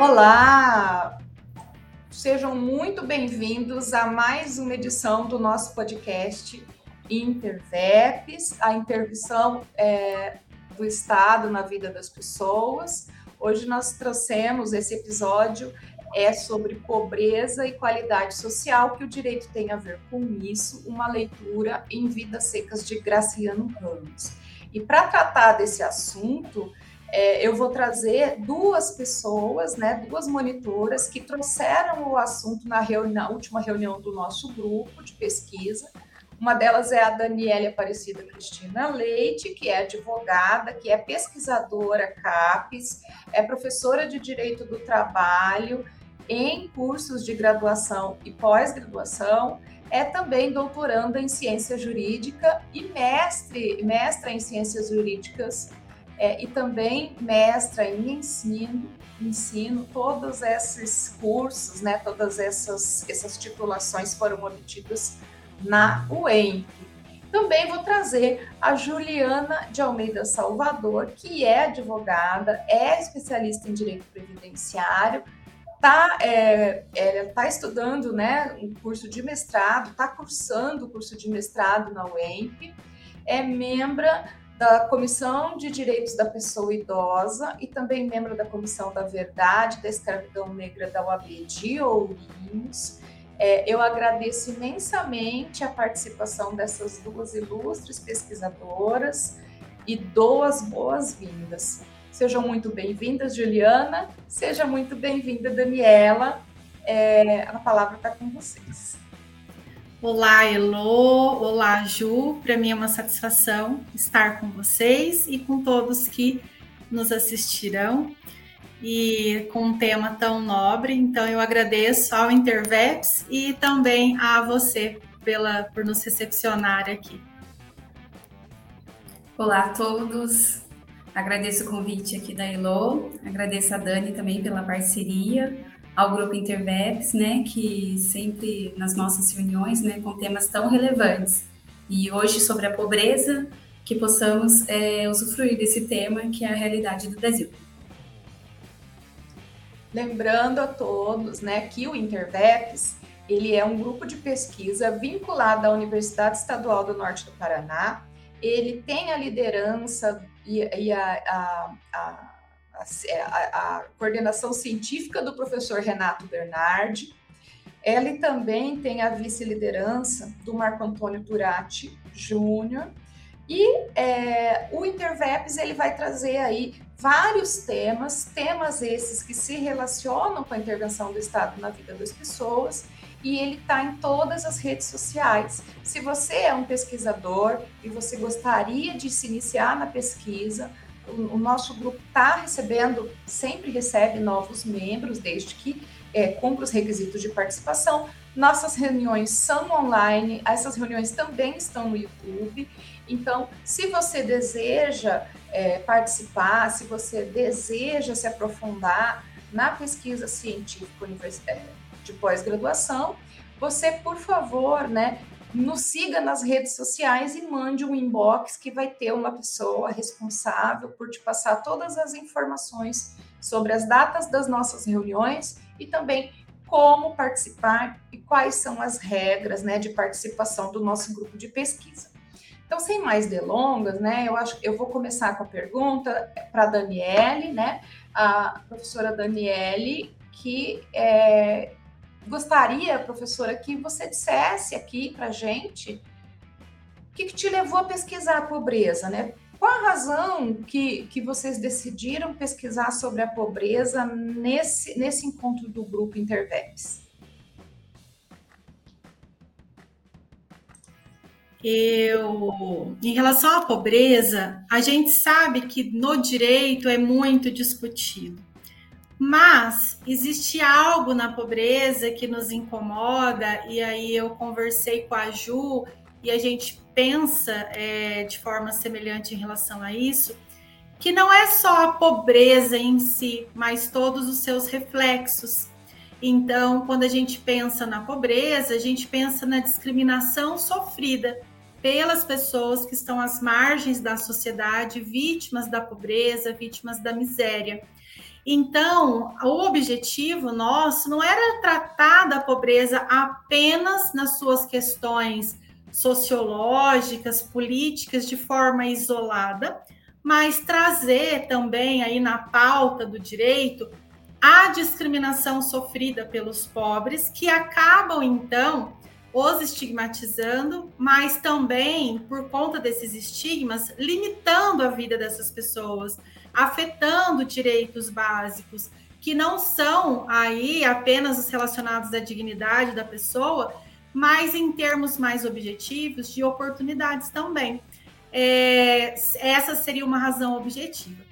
Olá! Sejam muito bem-vindos a mais uma edição do nosso podcast Interveps, a intervenção é, do Estado na vida das pessoas. Hoje nós trouxemos esse episódio é sobre pobreza e qualidade social, que o direito tem a ver com isso, uma leitura em Vidas Secas de Graciano Ramos. E para tratar desse assunto, é, eu vou trazer duas pessoas, né, duas monitoras que trouxeram o assunto na, reunião, na última reunião do nosso grupo de pesquisa. Uma delas é a Daniela Aparecida Cristina Leite, que é advogada, que é pesquisadora CAPES, é professora de Direito do Trabalho em cursos de graduação e pós-graduação, é também doutoranda em ciência jurídica e mestre, mestra em ciências jurídicas é, e também mestra em ensino, ensino, todos esses cursos, né, todas essas, essas titulações foram obtidas na UEMP. Também vou trazer a Juliana de Almeida Salvador, que é advogada, é especialista em direito previdenciário, está é, é, tá estudando né, um curso de mestrado, está cursando o curso de mestrado na UEMP, é membro da Comissão de Direitos da Pessoa Idosa e também membro da Comissão da Verdade da Escravidão Negra da UAB de Ourinhos. É, eu agradeço imensamente a participação dessas duas ilustres pesquisadoras e dou as boas-vindas. Sejam muito bem-vindas, Juliana. Seja muito bem-vinda, Daniela. É, a palavra está com vocês. Olá, Elo. Olá, Ju. Para mim é uma satisfação estar com vocês e com todos que nos assistirão e com um tema tão nobre. Então, eu agradeço ao Interveps e também a você pela, por nos recepcionar aqui. Olá a todos, Agradeço o convite aqui da Elo, agradeço a Dani também pela parceria, ao grupo Interveps, né, que sempre nas nossas reuniões, né, com temas tão relevantes. E hoje sobre a pobreza, que possamos é, usufruir desse tema que é a realidade do Brasil. Lembrando a todos, né, que o Interveps ele é um grupo de pesquisa vinculado à Universidade Estadual do Norte do Paraná. Ele tem a liderança e, e a, a, a, a, coordenação científica do professor Renato Bernardi. Ele também tem a vice-liderança do Marco Antônio Turati Júnior. E é, o Interveps ele vai trazer aí vários temas, temas esses que se relacionam com a intervenção do Estado na vida das pessoas e ele está em todas as redes sociais. Se você é um pesquisador e você gostaria de se iniciar na pesquisa, o, nosso grupo está recebendo, sempre recebe novos membros, desde que é, cumpra os requisitos de participação. Nossas reuniões são online, essas reuniões também estão no YouTube. Então, se você deseja é, participar, se você deseja se aprofundar na pesquisa científica universitária, de pós-graduação, você, por favor, né, nos siga nas redes sociais e mande um inbox que vai ter uma pessoa responsável por te passar todas as informações sobre as datas das nossas reuniões e também como participar e quais são as regras né, de participação do nosso grupo de pesquisa. Então, sem mais delongas, né, eu acho que eu vou começar com a pergunta para a Daniele, né, a professora Daniele, que é, gostaria, professora, que você dissesse aqui para gente o que, que, te levou a pesquisar a pobreza, né? Qual a razão que, que vocês decidiram pesquisar sobre a pobreza nesse, nesse encontro do grupo Interveps? Eu, em relação à pobreza, a gente sabe que no direito é muito discutido. Mas existe algo na pobreza que nos incomoda, e aí eu conversei com a Ju e a gente pensa é, de forma semelhante em relação a isso, que não é só a pobreza em si, mas todos os seus reflexos. Então, quando a gente pensa na pobreza, a gente pensa na discriminação sofrida pelas pessoas que estão às margens da sociedade, vítimas da pobreza, vítimas da miséria. Então, o objetivo nosso não era tratar da pobreza apenas nas suas questões sociológicas, políticas, de forma isolada, mas trazer também aí na pauta do direito a discriminação sofrida pelos pobres, que acabam então os estigmatizando, mas também, por conta desses estigmas, limitando a vida dessas pessoas, afetando direitos básicos, que não são aí apenas os relacionados à dignidade da pessoa, mas em termos mais objetivos, de oportunidades também. É, essa seria uma razão objetiva.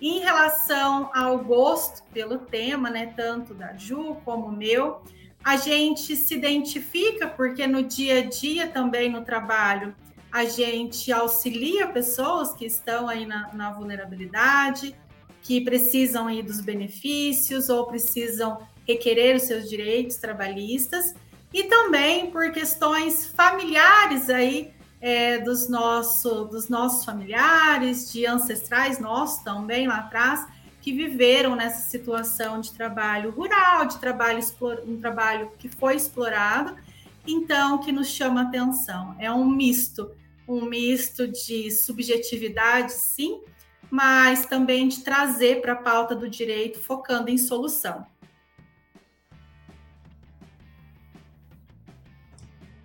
Em relação ao gosto pelo tema, né, tanto da Ju como o meu, a gente se identifica porque no dia a dia também no trabalho a gente auxilia pessoas que estão aí na, na vulnerabilidade, que precisam aí dos benefícios ou precisam requerer os seus direitos trabalhistas e também por questões familiares aí é, dos, nosso, dos nossos familiares, de ancestrais nossos também lá atrás, que viveram nessa situação de trabalho rural, de trabalho um trabalho que foi explorado, então que nos chama atenção. É um misto, um misto de subjetividade, sim, mas também de trazer para a pauta do direito, focando em solução.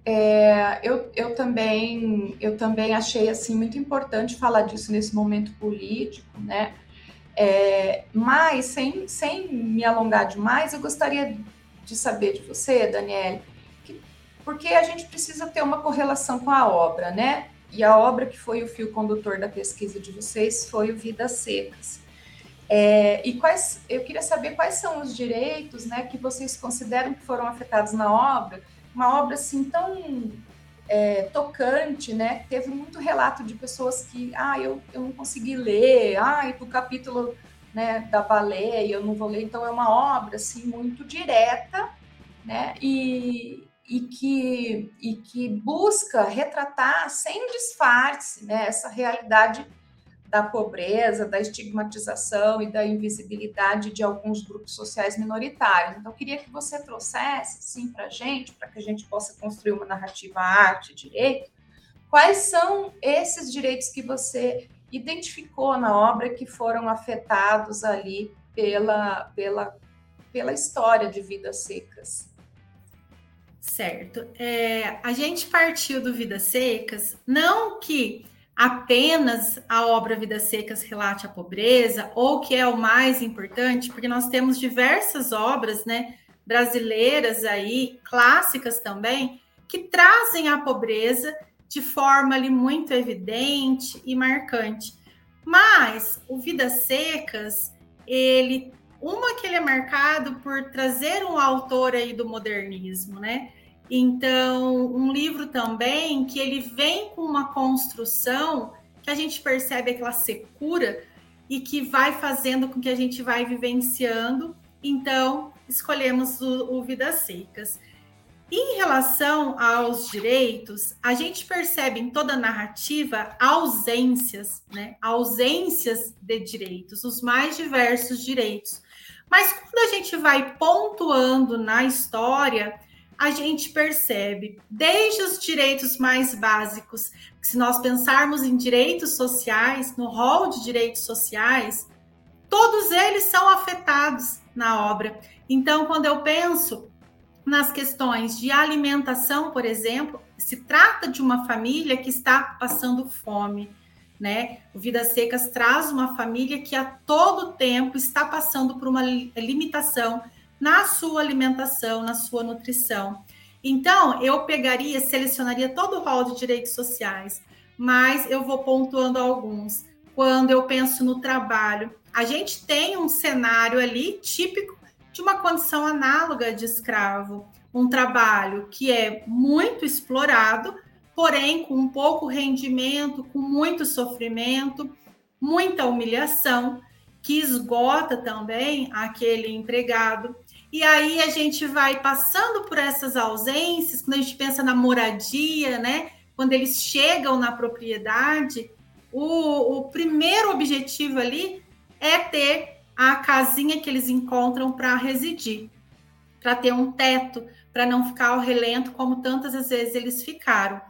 É, eu, eu, também, eu também achei assim muito importante falar disso nesse momento político, né? É, mas sem, sem me alongar demais, eu gostaria de saber de você, Daniele, que, porque a gente precisa ter uma correlação com a obra, né? E a obra que foi o fio condutor da pesquisa de vocês foi o Vidas Secas. É, e quais, eu queria saber quais são os direitos, né, que vocês consideram que foram afetados na obra uma obra assim tão é, tocante, né? Teve muito relato de pessoas que, ah, eu, eu não consegui ler, ah, e do capítulo né, da baleia eu não vou ler. Então é uma obra assim muito direta, né? E, e que, e que busca retratar sem disfarce né, essa realidade da pobreza, da estigmatização e da invisibilidade de alguns grupos sociais minoritários. Então, queria que você trouxesse, sim, para a gente, para que a gente possa construir uma narrativa arte direito, quais são esses direitos que você identificou na obra que foram afetados ali pela, pela, pela história de Vidas Secas. Certo. É, a gente partiu do Vidas Secas, não que apenas a obra Vidas Secas relate a pobreza, ou que é o mais importante, porque nós temos diversas obras, né, brasileiras aí, clássicas também, que trazem a pobreza de forma ali muito evidente e marcante. Mas o Vidas Secas, ele uma que ele é marcado por trazer um autor aí do modernismo, né? Então, um livro também que ele vem com uma construção que a gente percebe aquela secura e que vai fazendo com que a gente vai vivenciando. Então, escolhemos o, o Vidas Secas. Em relação aos direitos, a gente percebe em toda a narrativa ausências, né? Ausências de direitos, os mais diversos direitos. Mas quando a gente vai pontuando na história, a gente percebe, desde os direitos mais básicos, se nós pensarmos em direitos sociais, no rol de direitos sociais, todos eles são afetados na obra. Então, quando eu penso nas questões de alimentação, por exemplo, se trata de uma família que está passando fome, né? O Vidas Secas traz uma família que a todo tempo está passando por uma limitação na sua alimentação, na sua nutrição. Então, eu pegaria, selecionaria todo o rol de direitos sociais, mas eu vou pontuando alguns. Quando eu penso no trabalho, a gente tem um cenário ali típico de uma condição análoga de escravo, um trabalho que é muito explorado, porém com pouco rendimento, com muito sofrimento, muita humilhação, que esgota também aquele empregado. E aí a gente vai passando por essas ausências, quando a gente pensa na moradia, né? Quando eles chegam na propriedade, o, o primeiro objetivo ali é ter a casinha que eles encontram para residir, para ter um teto, para não ficar ao relento como tantas vezes eles ficaram.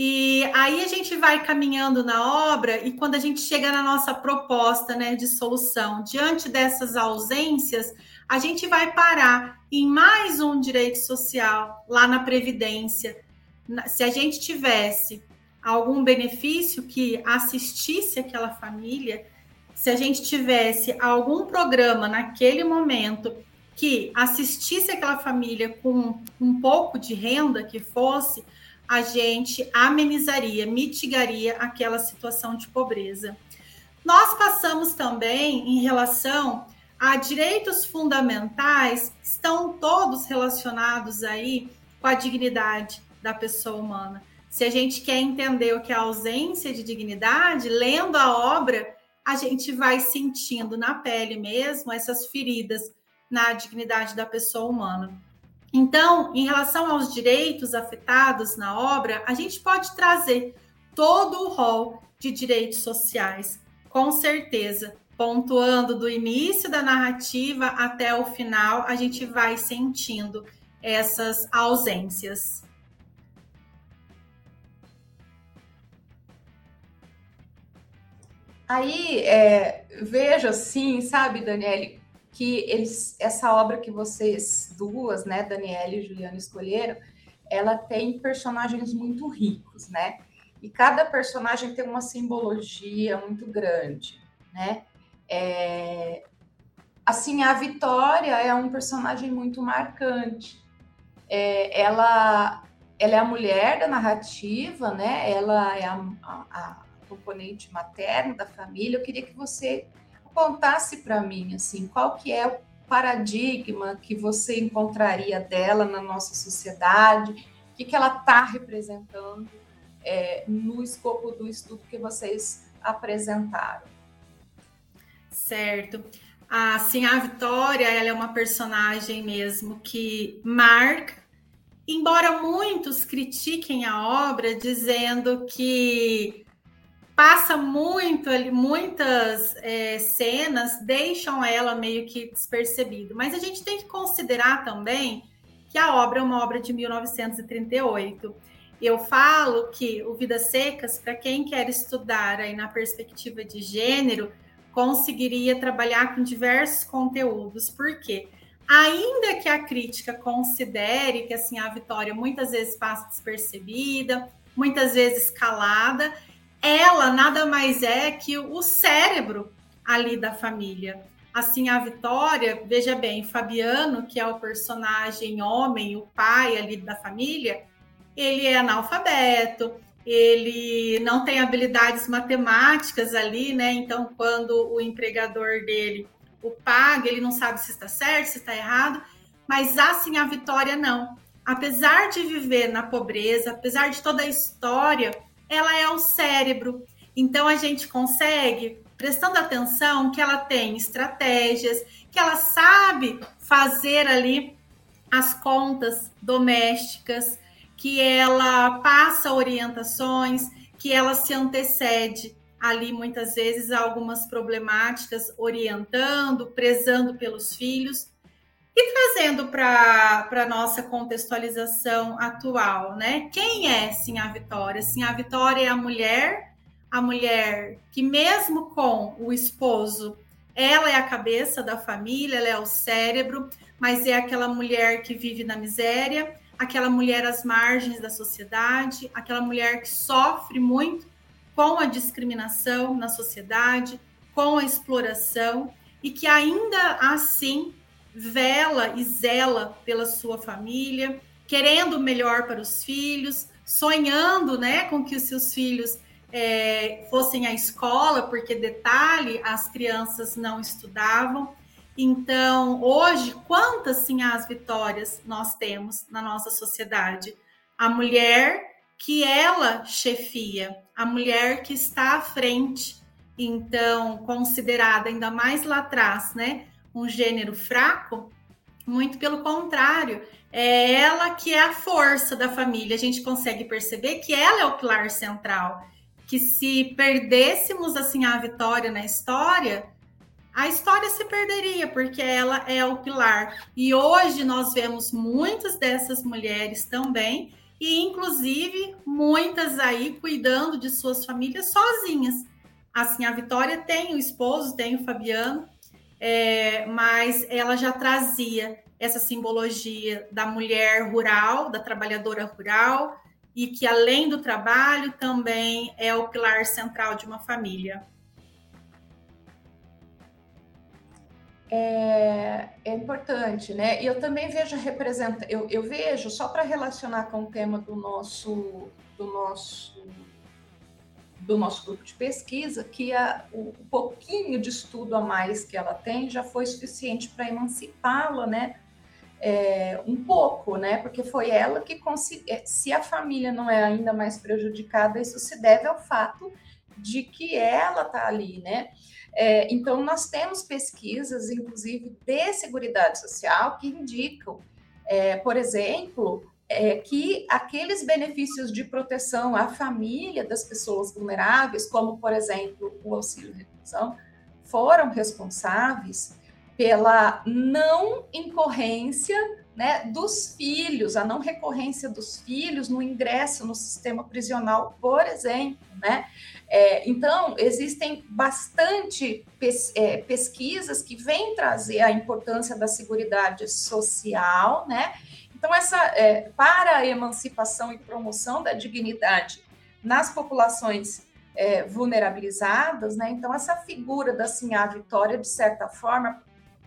E aí a gente vai caminhando na obra e quando a gente chega na nossa proposta né, de solução, diante dessas ausências, a gente vai parar em mais um direito social lá na Previdência. Se a gente tivesse algum benefício que assistisse aquela família, se a gente tivesse algum programa naquele momento que assistisse aquela família com um pouco de renda que fosse, a gente amenizaria, mitigaria aquela situação de pobreza. Nós passamos também em relação a direitos fundamentais, estão todos relacionados aí com a dignidade da pessoa humana. Se a gente quer entender o que é a ausência de dignidade, lendo a obra, a gente vai sentindo na pele mesmo essas feridas na dignidade da pessoa humana. Então, em relação aos direitos afetados na obra, a gente pode trazer todo o rol de direitos sociais, com certeza, pontuando do início da narrativa até o final, a gente vai sentindo essas ausências. Aí, é, vejo assim, sabe, Daniele, que eles, essa obra que vocês duas, né, Daniela e Juliana, escolheram, ela tem personagens muito ricos, né? E cada personagem tem uma simbologia muito grande, né? É... Assim, a Vitória é um personagem muito marcante. É, ela, ela é a mulher da narrativa, né? Ela é a, a, a componente materna da família. Eu queria que você contasse para mim assim, qual que é o paradigma que você encontraria dela na nossa sociedade, o que, que ela está representando é, no escopo do estudo que vocês apresentaram. Certo. Assim, a Vitória, ela é uma personagem mesmo que marca, embora muitos critiquem a obra dizendo que passa muito ali, muitas é, cenas deixam ela meio que despercebido. Mas a gente tem que considerar também que a obra é uma obra de 1938. Eu falo que o Vidas Secas, para quem quer estudar aí na perspectiva de gênero, conseguiria trabalhar com diversos conteúdos. Por quê? Ainda que a crítica considere que assim a Vitória muitas vezes passa despercebida, muitas vezes calada, ela nada mais é que o cérebro ali da família. Assim, a Vitória, veja bem, Fabiano, que é o personagem homem, o pai ali da família, ele é analfabeto, ele não tem habilidades matemáticas ali, né? Então, quando o empregador dele o paga, ele não sabe se está certo, se está errado, mas assim a Vitória não. Apesar de viver na pobreza, apesar de toda a história ela é o cérebro. Então a gente consegue, prestando atenção, que ela tem estratégias, que ela sabe fazer ali as contas domésticas, que ela passa orientações, que ela se antecede ali muitas vezes a algumas problemáticas, orientando, prezando pelos filhos. E trazendo para a nossa contextualização atual, né? Quem é sim a Vitória? Sim, a Vitória é a mulher, a mulher que mesmo com o esposo, ela é a cabeça da família, ela é o cérebro, mas é aquela mulher que vive na miséria, aquela mulher às margens da sociedade, aquela mulher que sofre muito com a discriminação na sociedade, com a exploração e que ainda assim vela e zela pela sua família, querendo o melhor para os filhos, sonhando né, com que os seus filhos é, fossem à escola, porque, detalhe, as crianças não estudavam. Então, hoje, quantas sim as vitórias nós temos na nossa sociedade? A mulher que ela chefia, a mulher que está à frente, então, considerada ainda mais lá atrás, né? Um gênero fraco, muito pelo contrário, é ela que é a força da família. A gente consegue perceber que ela é o pilar central. Que se perdêssemos assim a vitória na história, a história se perderia, porque ela é o pilar. E hoje nós vemos muitas dessas mulheres também, e inclusive muitas aí cuidando de suas famílias sozinhas. Assim, a Vitória tem o esposo, tem o Fabiano, é, mas ela já trazia essa simbologia da mulher rural, da trabalhadora rural, e que além do trabalho também é o pilar central de uma família. é, é, importante, né? E eu também vejo representa, eu, eu vejo só para relacionar com o tema do nosso do nosso do nosso grupo de pesquisa que a, o, pouquinho de estudo a mais que ela tem já foi suficiente para emancipá-la, né? É, um pouco, né? Porque foi ela que conseguiu. É, se a família não é ainda mais prejudicada, isso se deve ao fato de que ela está ali, né? É, então, nós temos pesquisas, inclusive, de Seguridade Social, que indicam, é, por exemplo, é, que aqueles benefícios de proteção à família das pessoas vulneráveis, como, por exemplo, o auxílio reclusão, foram responsáveis pela não incorrência né, dos filhos, a não recorrência dos filhos no ingresso no sistema prisional, por exemplo, né? É, então, existem bastante pes é, pesquisas que vêm trazer a importância da segurança social, né? Então, essa, é, para a emancipação e promoção da dignidade nas populações é, vulnerabilizadas, né? Então, essa figura da Sinhá Vitória, de certa forma,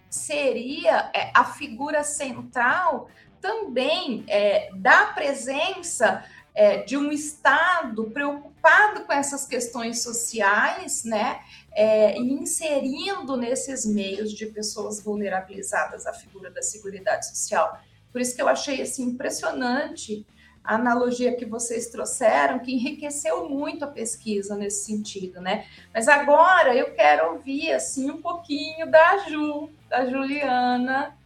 seria é, a figura central também é, da presença é, de um Estado preocupado com essas questões sociais, né, é, e inserindo nesses meios de pessoas vulnerabilizadas a figura da Seguridade Social. Por isso que eu achei assim, impressionante a analogia que vocês trouxeram, que enriqueceu muito a pesquisa nesse sentido, né? Mas agora eu quero ouvir assim um pouquinho da Ju, da Juliana.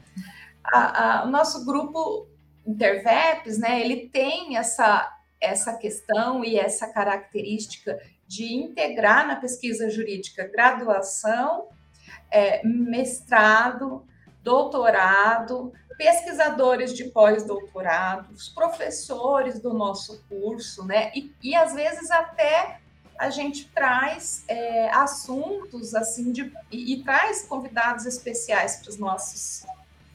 A, a, o nosso grupo Interveps, né? Ele tem essa essa questão e essa característica de integrar na pesquisa jurídica graduação, é, mestrado, doutorado, pesquisadores de pós-doutorado, os professores do nosso curso, né? E, e às vezes até a gente traz é, assuntos assim de, e, e, traz convidados especiais para os nossos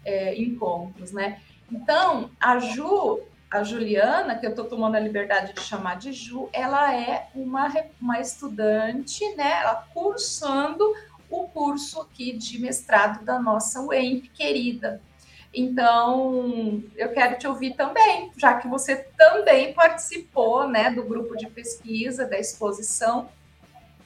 é, encontros, né? Então, a Ju, a Juliana, que eu estou tomando a liberdade de chamar de Ju, ela é uma, uma estudante, né? Ela cursando o curso aqui de mestrado da nossa UEMP querida, então, eu quero te ouvir também, já que você também participou né, do grupo de pesquisa, da exposição.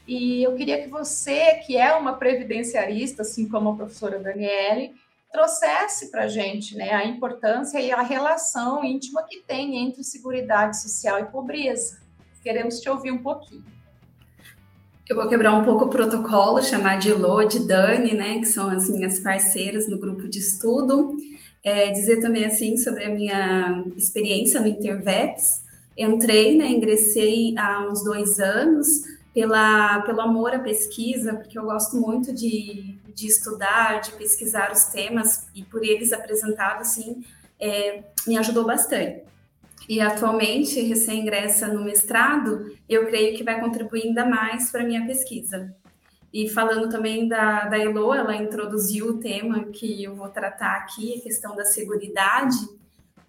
E eu queria que você, que é uma previdenciarista, assim como a professora Daniele, trouxesse para a gente né, a importância e a relação íntima que tem entre seguridade social e pobreza. Queremos te ouvir um pouquinho. Eu vou quebrar um pouco o protocolo, chamar de Lô, de Dani, né, que são as minhas parceiras no grupo de estudo. É, dizer também assim sobre a minha experiência no Interveps. Entrei, né, ingressei há uns dois anos pela, pelo amor à pesquisa, porque eu gosto muito de, de estudar, de pesquisar os temas e por eles apresentados, assim, é, me ajudou bastante e atualmente recém-ingressa no mestrado, eu creio que vai contribuir ainda mais para a minha pesquisa. E falando também da, da Elo, ela introduziu o tema que eu vou tratar aqui, a questão da segurança.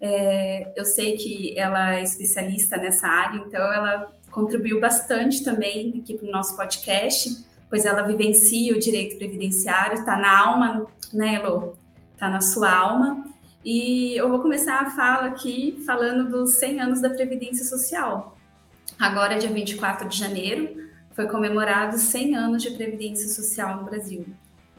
É, eu sei que ela é especialista nessa área, então ela contribuiu bastante também aqui para o nosso podcast, pois ela vivencia o direito previdenciário, está na alma, né, Elo? Está na sua alma. E eu vou começar a fala aqui falando dos 100 anos da Previdência Social. Agora, dia 24 de janeiro, foi comemorado 100 anos de Previdência Social no Brasil.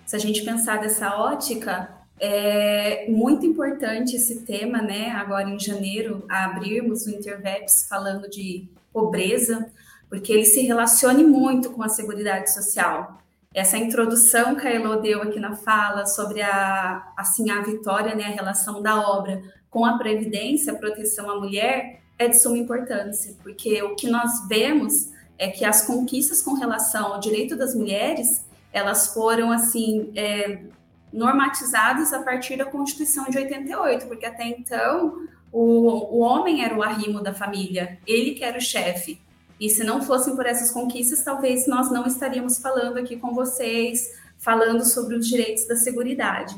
Se a gente pensar dessa ótica, é muito importante esse tema, né? Agora em janeiro, abrirmos o Interveps falando de pobreza, porque ele se relacione muito com a Seguridade Social essa introdução que a Elo deu aqui na fala sobre a, assim, a vitória, né, a relação da obra com a previdência, a proteção à mulher, é de suma importância, porque o que nós vemos é que as conquistas com relação ao direito das mulheres, elas foram assim é, normatizadas a partir da Constituição de 88, porque até então o, o homem era o arrimo da família, ele que era o chefe. E se não fossem por essas conquistas, talvez nós não estaríamos falando aqui com vocês, falando sobre os direitos da seguridade.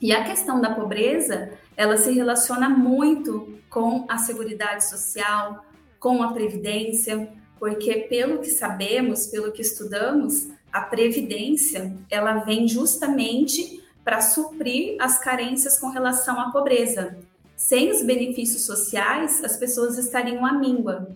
E a questão da pobreza, ela se relaciona muito com a seguridade social, com a previdência, porque pelo que sabemos, pelo que estudamos, a previdência, ela vem justamente para suprir as carências com relação à pobreza. Sem os benefícios sociais, as pessoas estariam à míngua,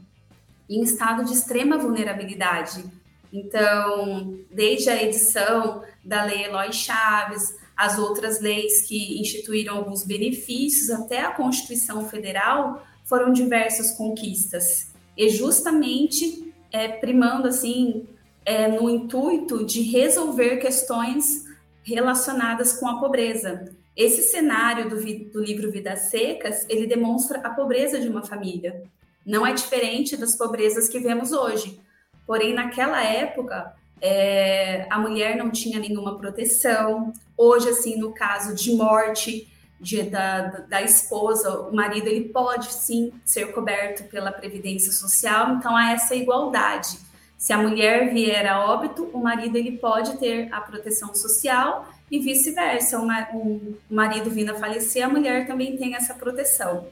em estado de extrema vulnerabilidade. Então, desde a edição da Lei Eloy Chaves, as outras leis que instituíram alguns benefícios, até a Constituição Federal, foram diversas conquistas. E justamente é, primando assim é, no intuito de resolver questões relacionadas com a pobreza. Esse cenário do, do livro Vidas Secas, ele demonstra a pobreza de uma família. Não é diferente das pobrezas que vemos hoje. Porém, naquela época, é, a mulher não tinha nenhuma proteção. Hoje, assim, no caso de morte de, da, da esposa, o marido ele pode sim ser coberto pela previdência social. Então, há essa igualdade. Se a mulher vier a óbito, o marido ele pode ter a proteção social e vice-versa. O marido vindo a falecer, a mulher também tem essa proteção.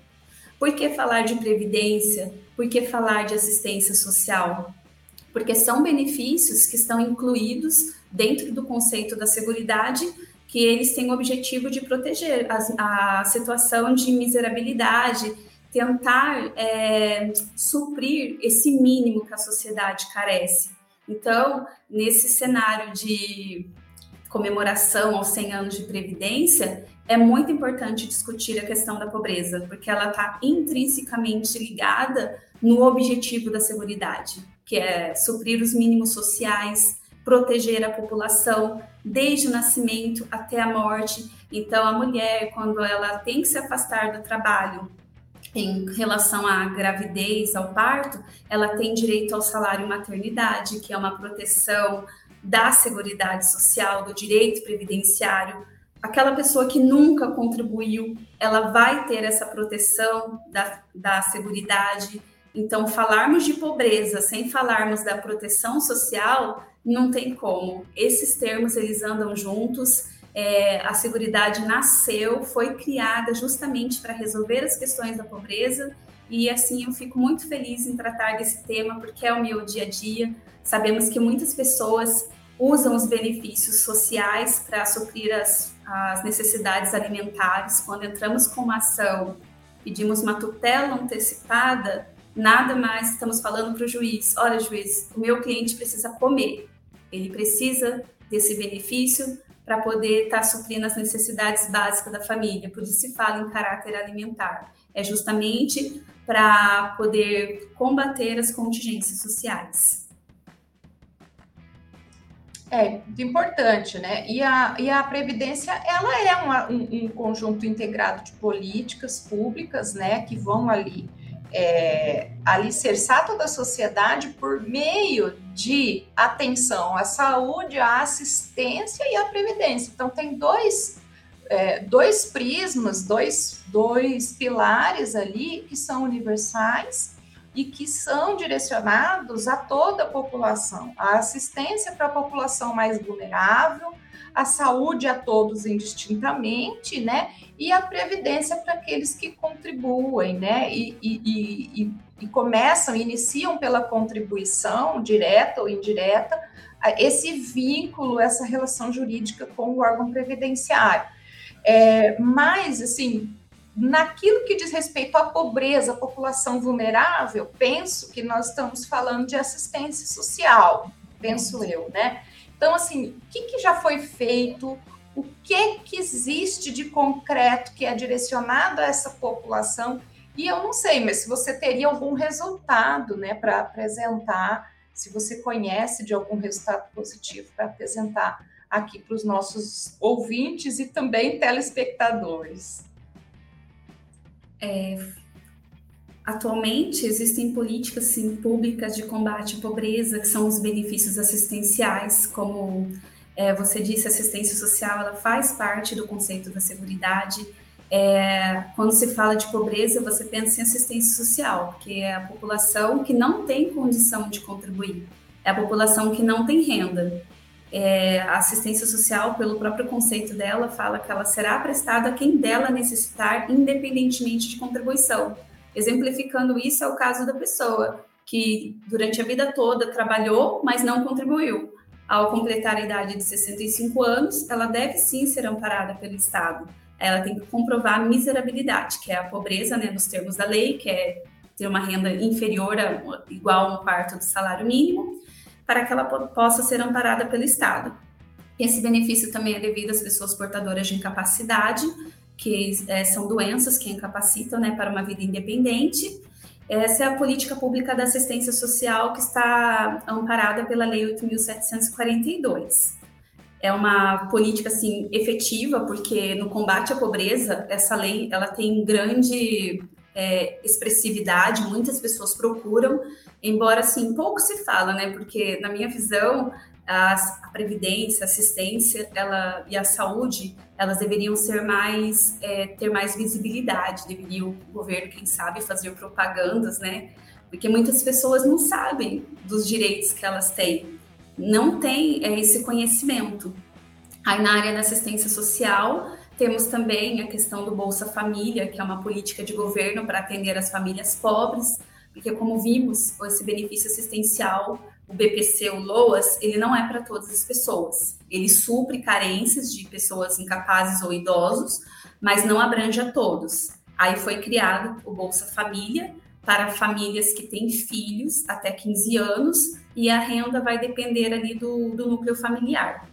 Por que falar de previdência? Por que falar de assistência social? porque são benefícios que estão incluídos dentro do conceito da seguridade, que eles têm o objetivo de proteger a, a situação de miserabilidade, tentar é, suprir esse mínimo que a sociedade carece. Então, nesse cenário de comemoração aos 100 anos de Previdência, é muito importante discutir a questão da pobreza, porque ela está intrinsecamente ligada no objetivo da seguridade que é suprir os mínimos sociais, proteger a população desde o nascimento até a morte. Então, a mulher, quando ela tem que se afastar do trabalho em relação à gravidez, ao parto, ela tem direito ao salário maternidade, que é uma proteção da Seguridade Social, do direito previdenciário. Aquela pessoa que nunca contribuiu, ela vai ter essa proteção da, da Seguridade então, falarmos de pobreza sem falarmos da proteção social não tem como. Esses termos eles andam juntos. É, a Seguridade nasceu, foi criada justamente para resolver as questões da pobreza e assim eu fico muito feliz em tratar desse tema porque é o meu dia a dia. Sabemos que muitas pessoas usam os benefícios sociais para suprir as, as necessidades alimentares. Quando entramos com uma ação, pedimos uma tutela antecipada, nada mais estamos falando para o juiz: olha, juiz, o meu cliente precisa comer, ele precisa desse benefício para poder estar tá suprindo as necessidades básicas da família, por isso se fala em caráter alimentar. É justamente para poder combater as contingências sociais. É importante, né? E a, e a Previdência, ela é uma, um, um conjunto integrado de políticas públicas, né, que vão ali é, alicerçar toda a sociedade por meio de atenção à saúde, à assistência e à previdência. Então, tem dois, é, dois prismas, dois, dois pilares ali que são universais e que são direcionados a toda a população. A assistência para a população mais vulnerável, a saúde a todos indistintamente, né? E a previdência para aqueles que contribuem, né? E, e, e, e começam, iniciam pela contribuição, direta ou indireta, esse vínculo, essa relação jurídica com o órgão previdenciário. É, mas, assim, naquilo que diz respeito à pobreza, à população vulnerável, penso que nós estamos falando de assistência social, penso eu, né? Então, assim, o que, que já foi feito? O que, que existe de concreto que é direcionado a essa população? E eu não sei, mas se você teria algum resultado né, para apresentar, se você conhece de algum resultado positivo para apresentar aqui para os nossos ouvintes e também telespectadores. É, Atualmente, existem políticas sim, públicas de combate à pobreza, que são os benefícios assistenciais, como É, você disse assistência social, ela faz parte do conceito da seguridade. É, quando se fala de pobreza, você pensa em assistência social, que é a população que não tem condição de contribuir, é a população que não tem renda. É, a assistência social, pelo próprio conceito dela, fala que ela será prestada a quem dela necessitar, independentemente de contribuição. Exemplificando isso, é o caso da pessoa que durante a vida toda trabalhou, mas não contribuiu. Ao completar a idade de 65 anos, ela deve sim ser amparada pelo Estado. Ela tem que comprovar a miserabilidade, que é a pobreza, né, nos termos da lei, que é ter uma renda inferior a igual a um quarto do salário mínimo, para que ela possa ser amparada pelo Estado. Esse benefício também é devido às pessoas portadoras de incapacidade, que é, são doenças que incapacitam né, para uma vida independente. Essa é a política pública da assistência social que está amparada pela Lei 8.742. É uma política assim efetiva porque no combate à pobreza essa lei ela tem grande é, expressividade, muitas pessoas procuram, embora assim pouco se fala, né? Porque na minha visão a, previdência, a assistência, ela e a saúde, elas deveriam ser mais é, ter mais visibilidade, deveria o governo, quem sabe, fazer propagandas, né? Porque muitas pessoas não sabem dos direitos que elas têm, não têm é, esse conhecimento. Aí na área da assistência social temos também a questão do Bolsa Família, que é uma política de governo para atender as famílias pobres, porque como vimos, esse benefício assistencial, o BPC, o LOAS, ele não é para todas as pessoas. Ele supre carências de pessoas incapazes ou idosos, mas não abrange a todos. Aí foi criado o Bolsa Família para famílias que têm filhos até 15 anos e a renda vai depender ali do, do núcleo familiar.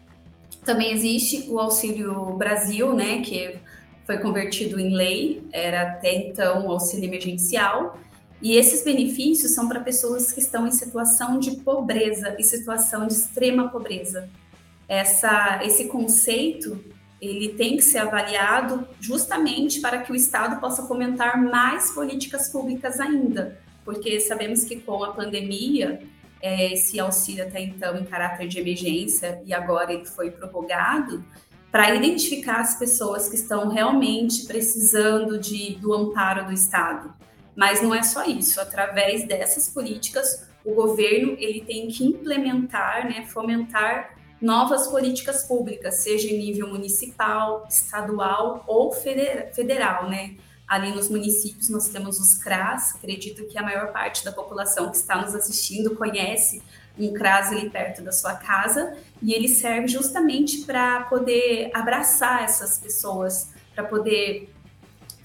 Também existe o Auxílio Brasil, né, que foi convertido em lei, era até então auxílio emergencial, e esses benefícios são para pessoas que estão em situação de pobreza e situação de extrema pobreza. Essa, esse conceito ele tem que ser avaliado justamente para que o Estado possa fomentar mais políticas públicas ainda, porque sabemos que com a pandemia é, esse auxílio até então em caráter de emergência e agora ele foi prorrogado para identificar as pessoas que estão realmente precisando de, do amparo do Estado. Mas não é só isso. Através dessas políticas, o governo ele tem que implementar, né, fomentar novas políticas públicas, seja em nível municipal, estadual ou federal, né? ali nos municípios nós temos os CRAS, acredito que a maior parte da população que está nos assistindo conhece um CRAS ali perto da sua casa, e ele serve justamente para poder abraçar essas pessoas, para poder,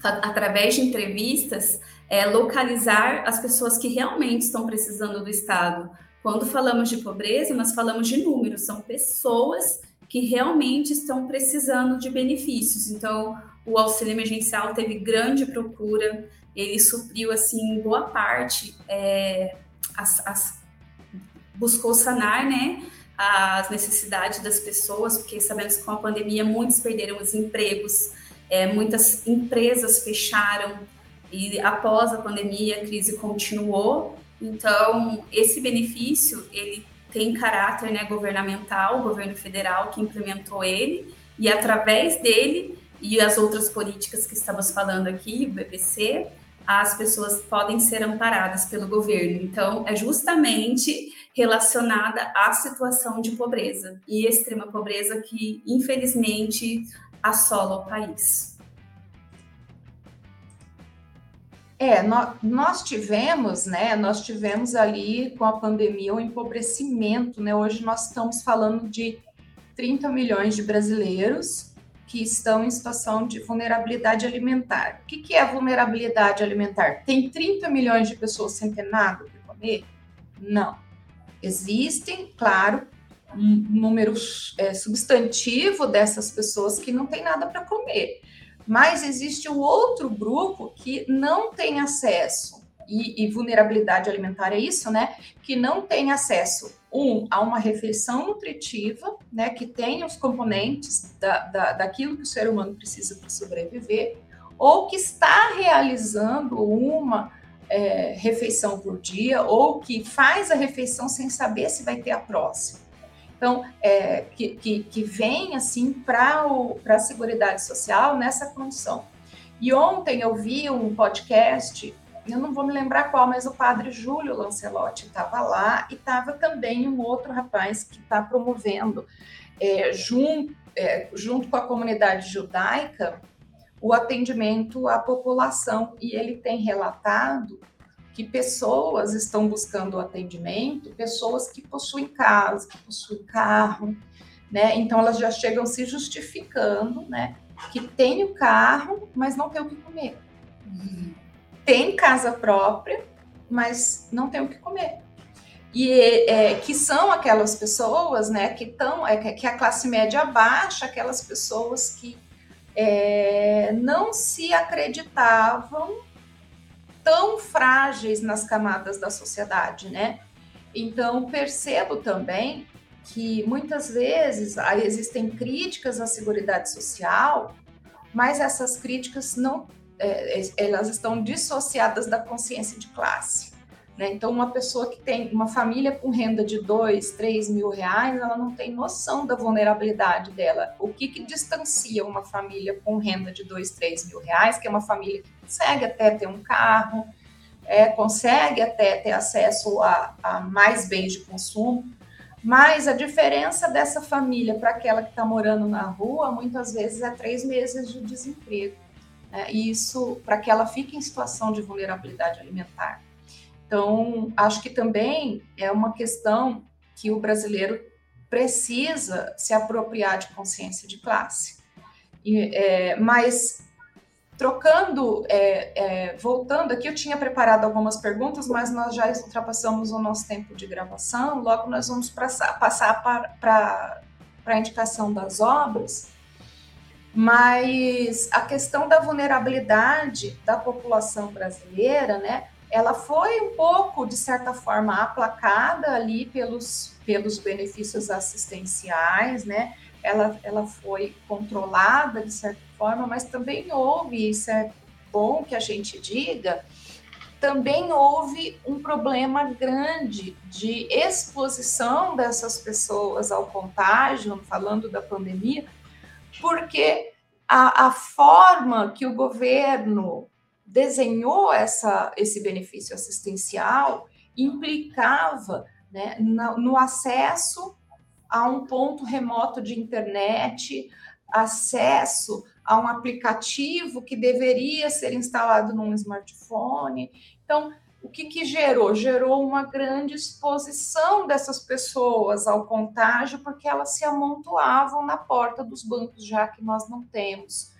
através de entrevistas, é, localizar as pessoas que realmente estão precisando do Estado. Quando falamos de pobreza, nós falamos de números, são pessoas que realmente estão precisando de benefícios. Então, o auxílio emergencial teve grande procura, ele supriu, assim, boa parte, é, as, as, buscou sanar, né, as necessidades das pessoas, porque sabemos que com a pandemia muitos perderam os empregos, é, muitas empresas fecharam, e após a pandemia a crise continuou, então esse benefício, ele tem caráter né, governamental, o governo federal que implementou ele, e através dele e as outras políticas que estamos falando aqui, o BPC, as pessoas podem ser amparadas pelo governo. Então, é justamente relacionada à situação de pobreza e extrema pobreza que, infelizmente, assola o país. É, nós, nós tivemos, né? Nós tivemos ali com a pandemia um empobrecimento, né? Hoje nós estamos falando de 30 milhões de brasileiros que estão em situação de vulnerabilidade alimentar. O que, que é vulnerabilidade alimentar? Tem 30 milhões de pessoas sem ter nada para comer? Não. Existem, claro, um número é, substantivo dessas pessoas que não tem nada para comer. Mas existe o outro grupo que não tem acesso, e, e vulnerabilidade alimentar é isso, né? Que não tem acesso um, a uma refeição nutritiva, né, que tenha os componentes da, da, daquilo que o ser humano precisa para sobreviver, ou que está realizando uma é, refeição por dia, ou que faz a refeição sem saber se vai ter a próxima. Então, é, que, que, que vem assim para a Seguridade Social nessa condição. E ontem eu vi um podcast, eu não vou me lembrar qual, mas o padre Júlio Lancelotti estava lá e estava também um outro rapaz que está promovendo, é, junto, é, junto com a comunidade judaica, o atendimento à população. E ele tem relatado que pessoas estão buscando atendimento, pessoas que possuem casa, que possuem carro, né? Então elas já chegam se justificando, né? Que tem o carro, mas não tem o que comer. Uhum. Tem casa própria, mas não tem o que comer. E é, que são aquelas pessoas, né? Que estão, é, que a classe média baixa, aquelas pessoas que é, não se acreditavam tão frágeis nas camadas da sociedade, né? Então, percebo também que muitas vezes existem críticas à Seguridade Social, mas essas críticas não, é, elas estão dissociadas da consciência de classe. Né? Então, uma pessoa que tem uma família com renda de dois, três mil reais, ela não tem noção da vulnerabilidade dela. O que, que distancia uma família com renda de dois, três mil reais, que é uma família que consegue até ter um carro, é, consegue até ter acesso a, a mais bens de consumo, mas a diferença dessa família para aquela que está morando na rua, muitas vezes é três meses de desemprego. Né? E isso para que ela fique em situação de vulnerabilidade alimentar. Então, acho que também é uma questão que o brasileiro precisa se apropriar de consciência de classe. E, é, mas trocando, é, é, voltando aqui, eu tinha preparado algumas perguntas, mas nós já ultrapassamos o nosso tempo de gravação. Logo, nós vamos passar, passar para a indicação das obras. Mas a questão da vulnerabilidade da população brasileira, né? Ela foi um pouco, de certa forma, aplacada ali pelos, pelos benefícios assistenciais, né? Ela, ela foi controlada de certa forma, mas também houve, isso é bom que a gente diga, também houve um problema grande de exposição dessas pessoas ao contágio, falando da pandemia, porque a, a forma que o governo desenhou essa, esse benefício assistencial implicava né, no, no acesso a um ponto remoto de internet, acesso a um aplicativo que deveria ser instalado num smartphone. Então, o que, que gerou? Gerou uma grande exposição dessas pessoas ao contágio, porque elas se amontoavam na porta dos bancos, já que nós não temos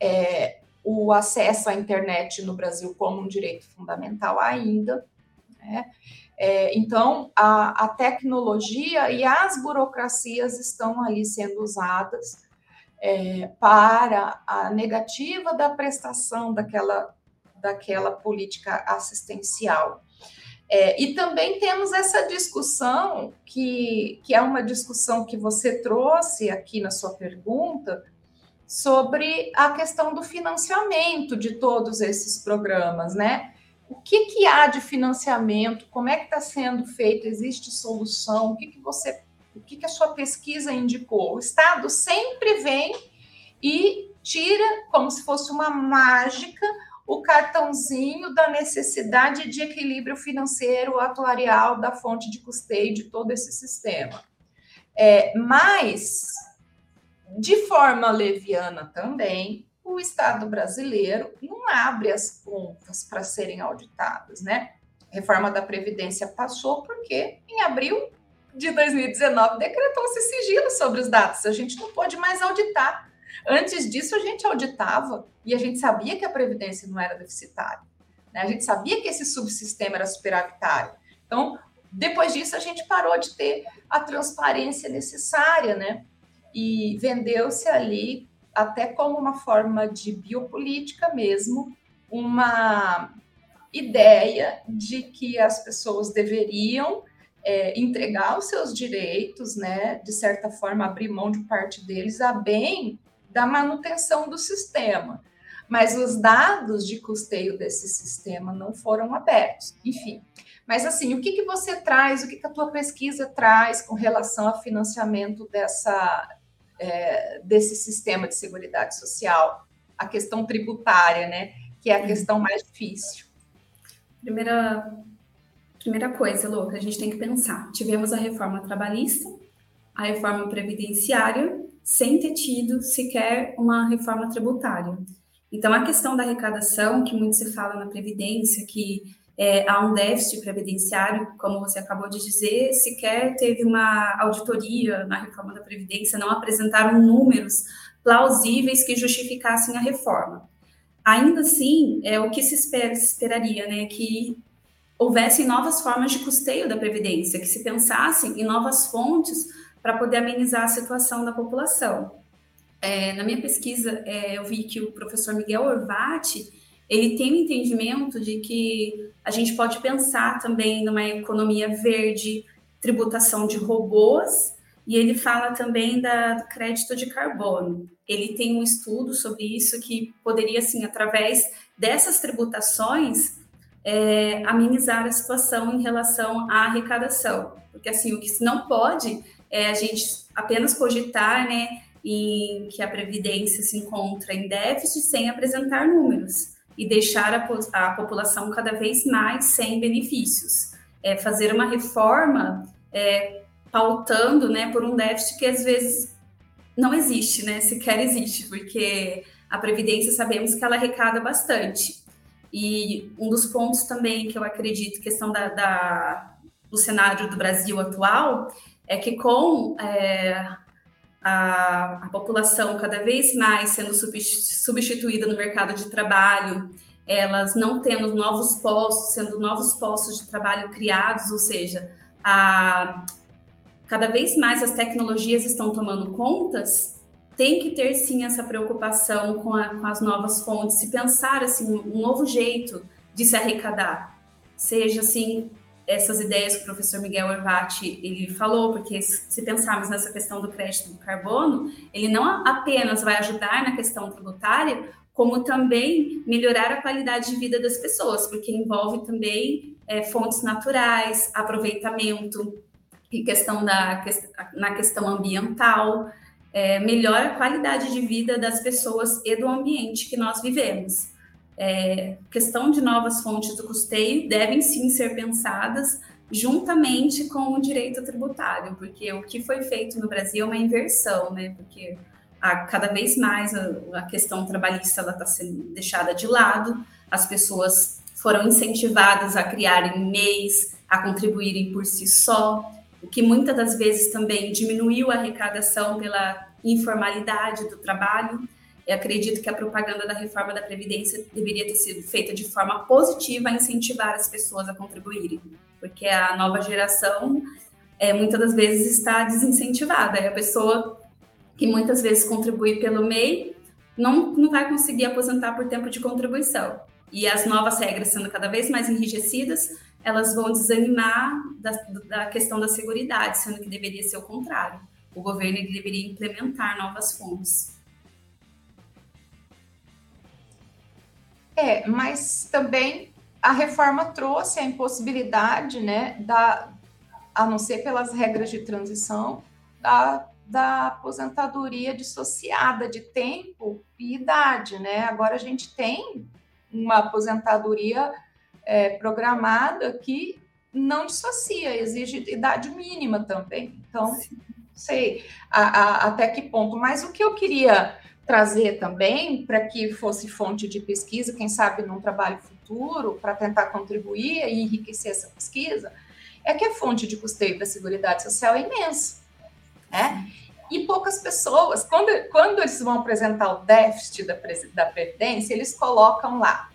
é, o acesso à internet no Brasil como um direito fundamental ainda. Né? É, então, a, a, tecnologia e as burocracias estão ali sendo usadas é, para a negativa da prestação daquela, daquela política assistencial. É, e também temos essa discussão, que, que é uma discussão que você trouxe aqui na sua pergunta, sobre a questão do financiamento de todos esses programas, né? O que, que há de financiamento? Como é que está sendo feito? Existe solução? O que, que você, o que, que a sua pesquisa indicou? O Estado sempre vem e tira, como se fosse uma mágica, o cartãozinho da necessidade de equilíbrio financeiro atuarial da fonte de custeio de todo esse sistema. É, mas de forma leviana também, o Estado brasileiro não abre as contas para serem auditadas, né? A reforma da Previdência passou porque em abril de 2019 decretou-se sigilo sobre os dados. A gente não pode mais auditar. Antes disso, a gente auditava e a gente sabia que a Previdência não era deficitária. Né? A gente sabia que esse subsistema era superavitário. Então, depois disso, a gente parou de ter a transparência necessária, né? E vendeu-se ali até como uma forma de biopolítica mesmo, uma ideia de que as pessoas deveriam é, entregar os seus direitos, né, de certa forma abrir mão de parte deles a bem da manutenção do sistema. mas os dados de custeio desse sistema não foram abertos. Enfim, mas assim, o que, que você traz, o que, que a tua pesquisa traz com relação ao financiamento dessa, é, desse sistema de seguridade social? A questão tributária, né? Que é a questão mais difícil. Primeira, primeira coisa, Louca, a gente tem que pensar. Tivemos a reforma trabalhista, a reforma previdenciária, sem ter tido sequer uma reforma tributária. Então, a questão da arrecadação, que muito se fala na Previdência, que é, há um déficit previdenciário, como você acabou de dizer, sequer teve uma auditoria na reforma da Previdência, não apresentaram números plausíveis que justificassem a reforma. Ainda assim, é o que se espera, esperaria, né, que houvessem novas formas de custeio da Previdência, que se pensassem em novas fontes para poder amenizar a situação da população. É, na minha pesquisa, é, eu vi que o professor Miguel Orvati, ele tem o um entendimento de que a gente pode pensar também numa economia verde, tributação de robôs, e ele fala também da, do crédito de carbono. Ele tem um estudo sobre isso que poderia, assim, através dessas tributações, é, amenizar a situação em relação à arrecadação. Porque, assim, o que não pode é a gente apenas cogitar, né, em que a Previdência se encontra em déficit sem apresentar números e deixar a, a população cada vez mais sem benefícios. É fazer uma reforma é, pautando né, por um déficit que às vezes não existe, né, sequer existe, porque a Previdência sabemos que ela arrecada bastante. E um dos pontos também que eu acredito, questão da, da do cenário do Brasil atual, é que com é, a, a população cada vez mais sendo substituída no mercado de trabalho, elas não tendo novos postos, sendo novos postos de trabalho criados, ou seja, a, cada vez mais as tecnologias estão tomando contas, tem que ter sim essa preocupação com, a, com as novas fontes, se pensar assim um novo jeito de se arrecadar, seja assim essas ideias que o professor Miguel Orvati ele falou, porque se pensarmos nessa questão do crédito do carbono, ele não apenas vai ajudar na questão tributária, como também melhorar a qualidade de vida das pessoas, porque envolve também é, fontes naturais, aproveitamento e questão da na questão ambiental, é, melhora a qualidade de vida das pessoas e do ambiente que nós vivemos é, questão de novas fontes do custeio devem sim ser pensadas juntamente com o direito tributário, porque o que foi feito no Brasil é uma inversão, né? Porque a, cada vez mais a, a questão trabalhista está sendo deixada de lado, as pessoas foram incentivadas a criarem MEIs, a contribuírem por si só, o que muitas das vezes também diminuiu a arrecadação pela informalidade do trabalho. Eu acredito que a propaganda da reforma da Previdência deveria ter sido feita de forma positiva a incentivar as pessoas a contribuírem, porque a nova geração é, muitas das vezes está desincentivada. É a pessoa que muitas vezes contribui pelo MEI não, não vai conseguir aposentar por tempo de contribuição. E as novas regras sendo cada vez mais enrijecidas, elas vão desanimar da, da questão da segurança, sendo que deveria ser o contrário. O governo deveria implementar novas fontes. É, mas também a reforma trouxe a impossibilidade, né, da, a não ser pelas regras de transição, da, da aposentadoria dissociada de tempo e idade, né? Agora a gente tem uma aposentadoria é, programada que não dissocia, exige idade mínima também. Então, Sim. sei a, a, até que ponto. Mas o que eu queria trazer também para que fosse fonte de pesquisa, quem sabe num trabalho futuro, para tentar contribuir e enriquecer essa pesquisa, é que a fonte de custeio da Seguridade Social é imensa. Né? E poucas pessoas, quando, quando eles vão apresentar o déficit da, da Previdência, eles colocam lá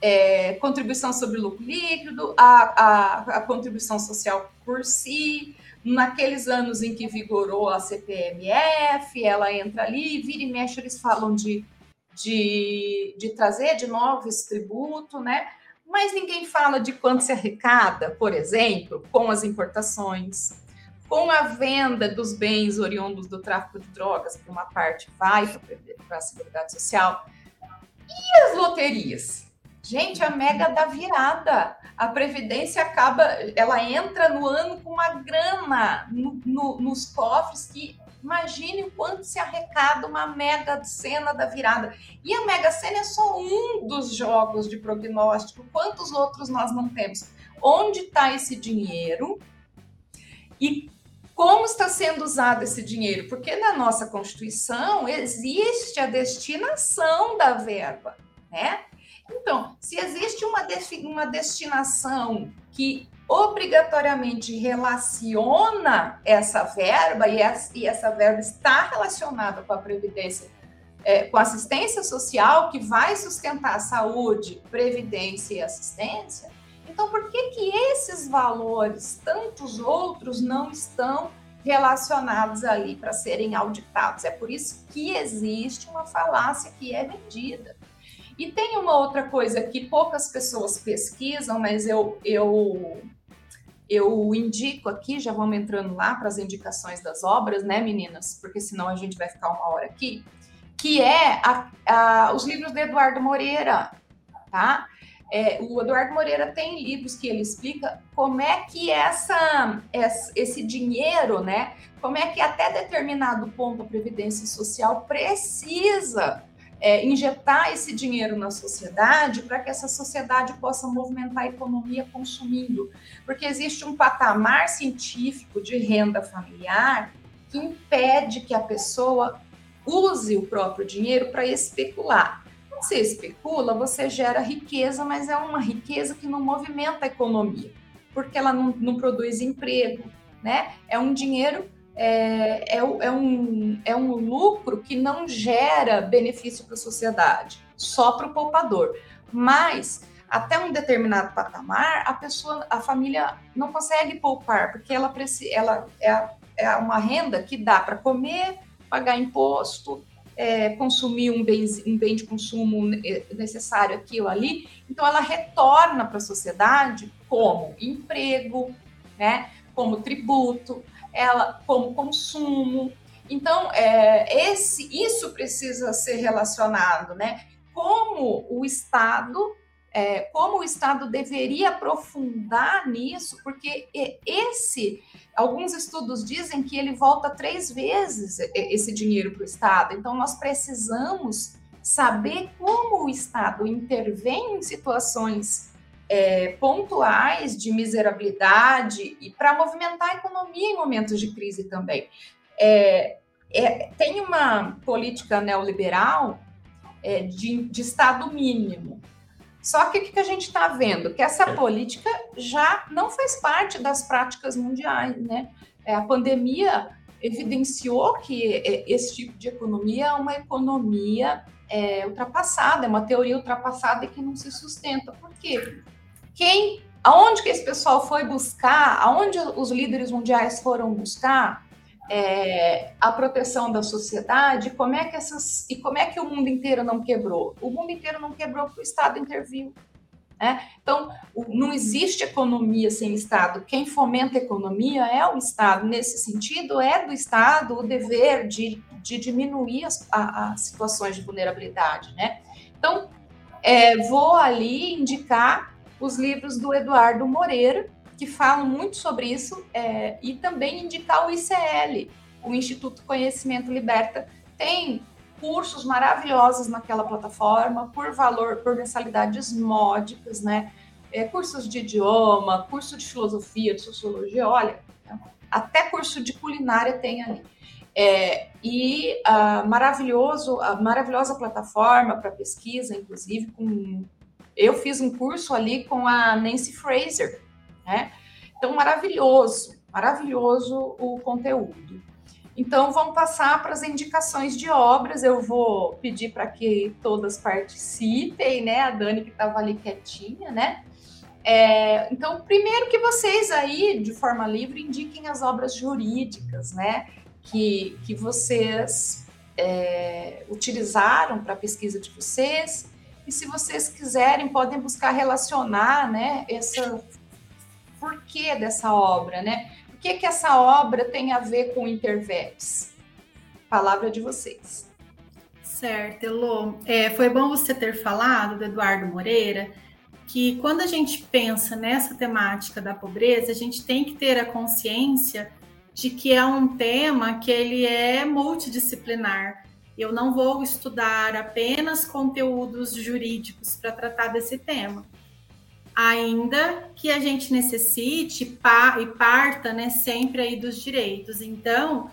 é, contribuição sobre lucro líquido, a, a, a contribuição social por si, naqueles anos em que vigorou a CPMF, ela entra ali, vira e mexe, eles falam de, de, de trazer de novo esse tributo, né? Mas ninguém fala de quanto se arrecada, por exemplo, com as importações, com a venda dos bens oriundos do tráfico de drogas, que uma parte vai para a Seguridade Social. E as loterias? Gente, a mega da virada. A Previdência acaba, ela entra no ano com uma grana no, no, nos cofres que imagine o quanto se arrecada uma mega cena da virada. E a mega cena é só um dos jogos de prognóstico. Quantos outros nós não temos? Onde está esse dinheiro? E como está sendo usado esse dinheiro? Porque na nossa Constituição existe a destinação da verba, né? Então, se existe uma, uma destinação que obrigatoriamente relaciona essa verba, e essa, e essa verba está relacionada com a Previdência, é, com assistência social, que vai sustentar a saúde, previdência e assistência, então por que, que esses valores, tantos outros, não estão relacionados ali para serem auditados? É por isso que existe uma falácia que é vendida. E tem uma outra coisa que poucas pessoas pesquisam, mas eu, eu, eu indico aqui, já vamos entrando lá para as indicações das obras, né, meninas? Porque senão a gente vai ficar uma hora aqui, que é a, a, os livros de Eduardo Moreira, tá? É, o Eduardo Moreira tem livros que ele explica como é que essa, esse dinheiro, né? Como é que até determinado ponto a Previdência Social precisa é, injetar esse dinheiro na sociedade para que essa sociedade possa movimentar a economia consumindo. Porque existe um patamar científico de renda familiar que impede que a pessoa use o próprio dinheiro para especular. Quando você especula, você gera riqueza, mas é uma riqueza que não movimenta a economia, porque ela não, não produz emprego, né? É um dinheiro é, é, é, um, é um lucro que não gera benefício para a sociedade, só para o poupador. Mas até um determinado patamar, a pessoa, a família não consegue poupar, porque ela, ela é, é uma renda que dá para comer, pagar imposto, é, consumir um bem, um bem de consumo necessário aquilo ali. Então, ela retorna para a sociedade como emprego, né, como tributo ela como consumo. Então, é, esse, isso precisa ser relacionado, né? Como o Estado, é, como o Estado deveria aprofundar nisso, porque esse, alguns estudos dizem que ele volta três vezes esse dinheiro para o Estado. Então, nós precisamos saber como o Estado intervém em situações é, pontuais de miserabilidade e para movimentar a economia em momentos de crise também. É, é, tem uma política neoliberal é, de, de, Estado mínimo. Só que o que a gente está vendo? Que essa política já não faz parte das práticas mundiais. Né? É, a pandemia evidenciou que é, esse tipo de economia é uma economia é, ultrapassada, é uma teoria ultrapassada e que não se sustenta. Por quê? Quem, aonde que esse pessoal foi buscar, aonde os líderes mundiais foram buscar é, a proteção da sociedade, como é que essas e como é que o mundo inteiro não quebrou? O mundo inteiro não quebrou porque o Estado interviu. Né? Então, não existe economia sem Estado. Quem fomenta a economia é o Estado. Nesse sentido, é do Estado o dever de, de diminuir as, a, as situações de vulnerabilidade. Né? Então, é, vou ali indicar os livros do Eduardo Moreira, que falam muito sobre isso, é, e também indicar o ICL, o Instituto Conhecimento Liberta, tem cursos maravilhosos naquela plataforma, por valor, por mensalidades módicas, né? É, cursos de idioma, curso de filosofia, de sociologia, olha, até curso de culinária tem ali. É, e a maravilhoso, a maravilhosa plataforma para pesquisa, inclusive, com eu fiz um curso ali com a Nancy Fraser, né? Então, maravilhoso, maravilhoso o conteúdo. Então, vamos passar para as indicações de obras. Eu vou pedir para que todas participem, né? A Dani que estava ali quietinha, né? É, então, primeiro que vocês aí, de forma livre, indiquem as obras jurídicas, né? Que, que vocês é, utilizaram para a pesquisa de vocês e se vocês quiserem, podem buscar relacionar, né, essa porquê dessa obra, né? O que que essa obra tem a ver com Interveps? Palavra de vocês. Certo, Elô. É, foi bom você ter falado do Eduardo Moreira, que quando a gente pensa nessa temática da pobreza, a gente tem que ter a consciência de que é um tema que ele é multidisciplinar. Eu não vou estudar apenas conteúdos jurídicos para tratar desse tema. Ainda que a gente necessite e parta né, sempre aí dos direitos. Então,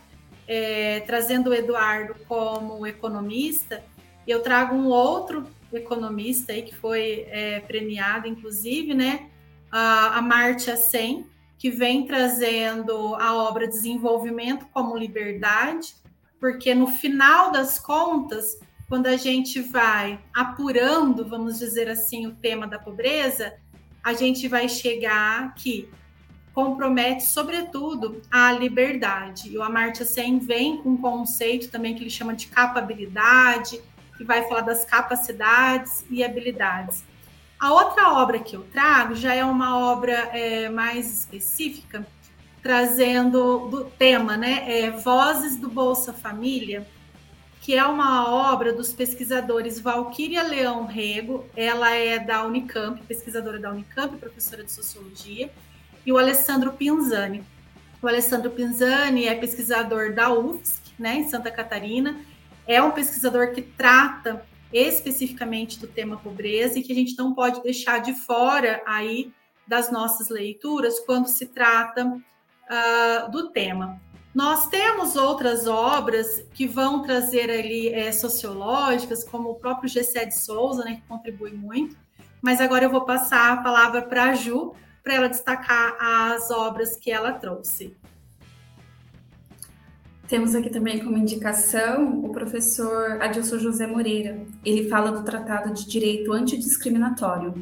é, trazendo o Eduardo como economista, eu trago um outro economista aí que foi é, premiado, inclusive, né? A, a Martia Sen, que vem trazendo a obra Desenvolvimento como Liberdade, porque no final das contas, quando a gente vai apurando, vamos dizer assim, o tema da pobreza, a gente vai chegar que compromete, sobretudo, a liberdade. E o Amartya Sen vem com um conceito também que ele chama de capabilidade, que vai falar das capacidades e habilidades. A outra obra que eu trago já é uma obra é, mais específica, trazendo do tema, né? É Vozes do Bolsa Família, que é uma obra dos pesquisadores Valquíria Leão Rego, ela é da Unicamp, pesquisadora da Unicamp, professora de sociologia, e o Alessandro Pinzani. O Alessandro Pinzani é pesquisador da UFSC, né, em Santa Catarina, é um pesquisador que trata especificamente do tema pobreza e que a gente não pode deixar de fora aí das nossas leituras quando se trata uh, do tema. Nós temos outras obras que vão trazer ali é, sociológicas, como o próprio Gessé de Souza, né, que contribui muito, mas agora eu vou passar a palavra para a Ju, para ela destacar as obras que ela trouxe. Temos aqui também como indicação o professor Adilson José Moreira. Ele fala do Tratado de Direito Antidiscriminatório.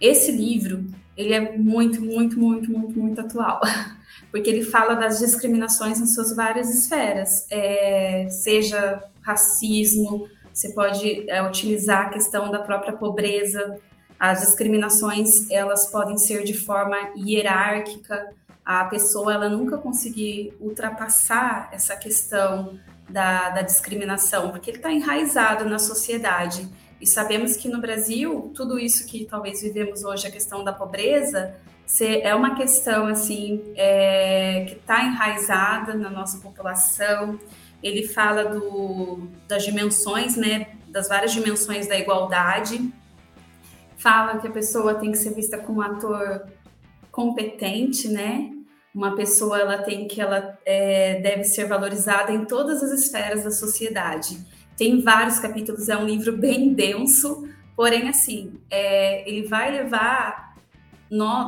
Esse livro, ele é muito, muito, muito, muito, muito atual, porque ele fala das discriminações em suas várias esferas, é, seja racismo, você pode é, utilizar a questão da própria pobreza, as discriminações, elas podem ser de forma hierárquica, a pessoa ela nunca conseguir ultrapassar essa questão da, da discriminação, porque ele está enraizado na sociedade. E sabemos que no Brasil, tudo isso que talvez vivemos hoje, a questão da pobreza, é uma questão assim é, que está enraizada na nossa população. Ele fala do, das dimensões, né, das várias dimensões da igualdade fala que a pessoa tem que ser vista como um ator competente, né? Uma pessoa ela tem que ela é, deve ser valorizada em todas as esferas da sociedade. Tem vários capítulos, é um livro bem denso, porém assim é, ele vai levar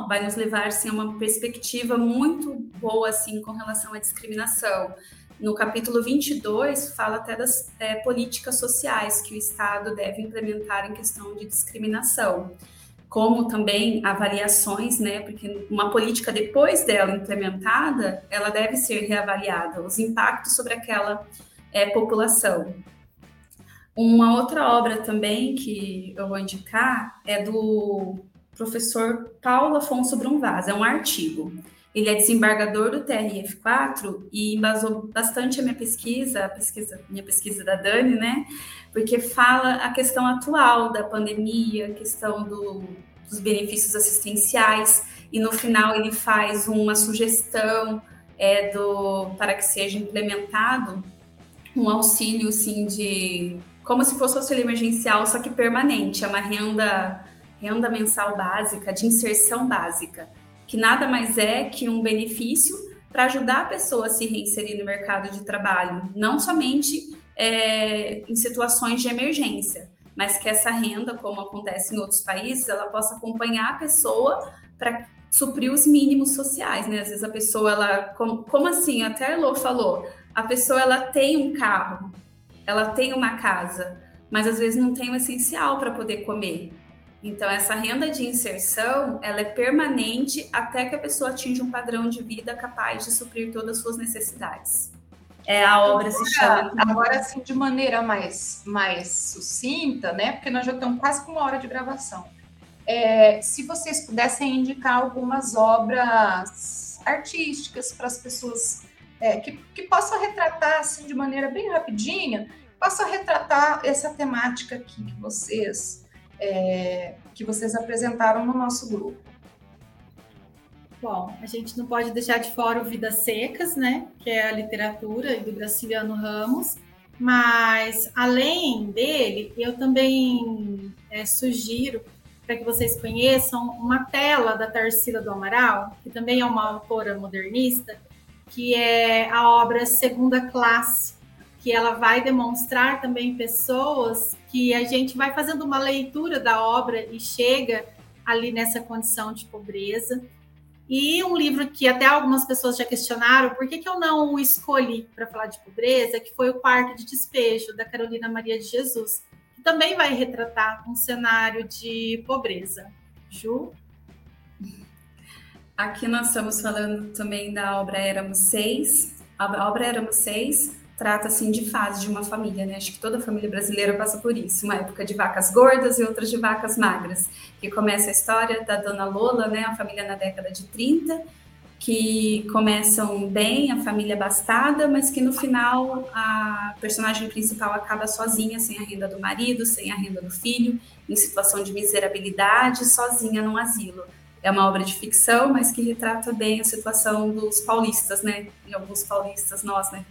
vai nos levar assim, a uma perspectiva muito boa assim com relação à discriminação no capítulo 22, fala até das é, políticas sociais que o Estado deve implementar em questão de discriminação, como também avaliações, né? Porque uma política, depois dela implementada, ela deve ser reavaliada, os impactos sobre aquela é, população. Uma outra obra também que eu vou indicar é do professor Paulo Afonso Brunvaz, é um artigo. Ele é desembargador do TRF4 e embasou bastante a minha pesquisa, a pesquisa, minha pesquisa da Dani, né? Porque fala a questão atual da pandemia, a questão do, dos benefícios assistenciais, e no final ele faz uma sugestão é, do, para que seja implementado um auxílio assim, de como se fosse auxílio emergencial, só que permanente, é uma renda, renda mensal básica, de inserção básica que nada mais é que um benefício para ajudar a pessoa a se reinserir no mercado de trabalho, não somente é, em situações de emergência, mas que essa renda, como acontece em outros países, ela possa acompanhar a pessoa para suprir os mínimos sociais, né? Às vezes a pessoa, ela, como, como assim? Até a Elô falou, a pessoa ela tem um carro, ela tem uma casa, mas às vezes não tem o essencial para poder comer. Então, essa renda de inserção, ela é permanente até que a pessoa atinja um padrão de vida capaz de suprir todas as suas necessidades. É, a obra agora, se chama... Agora, assim, de maneira mais, mais sucinta, né? Porque nós já estamos quase com uma hora de gravação. É, se vocês pudessem indicar algumas obras artísticas para as pessoas é, que, que possam retratar, assim, de maneira bem rapidinha, possa retratar essa temática aqui que vocês é, que vocês apresentaram no nosso grupo. Bom, a gente não pode deixar de fora o Vidas Secas, né? Que é a literatura do Graciliano Ramos. Mas, além dele, eu também é, sugiro para que vocês conheçam uma tela da Tarsila do Amaral, que também é uma autora modernista, que é a obra Segunda Classe, que ela vai demonstrar também pessoas que a gente vai fazendo uma leitura da obra e chega ali nessa condição de pobreza. E um livro que até algumas pessoas já questionaram por que, que eu não o escolhi para falar de pobreza, que foi o Quarto de Despejo, da Carolina Maria de Jesus, que também vai retratar um cenário de pobreza. Ju? Aqui nós estamos falando também da obra Éramos Seis. A obra Éramos Seis trata assim de fase de uma família, né? Acho que toda família brasileira passa por isso, uma época de vacas gordas e outras de vacas magras, que começa a história da dona Lola, né, a família na década de 30, que começam bem, a família abastada, mas que no final a personagem principal acaba sozinha, sem a renda do marido, sem a renda do filho, em situação de miserabilidade, sozinha num asilo. É uma obra de ficção, mas que retrata bem a situação dos paulistas, né? E alguns paulistas, nós, né?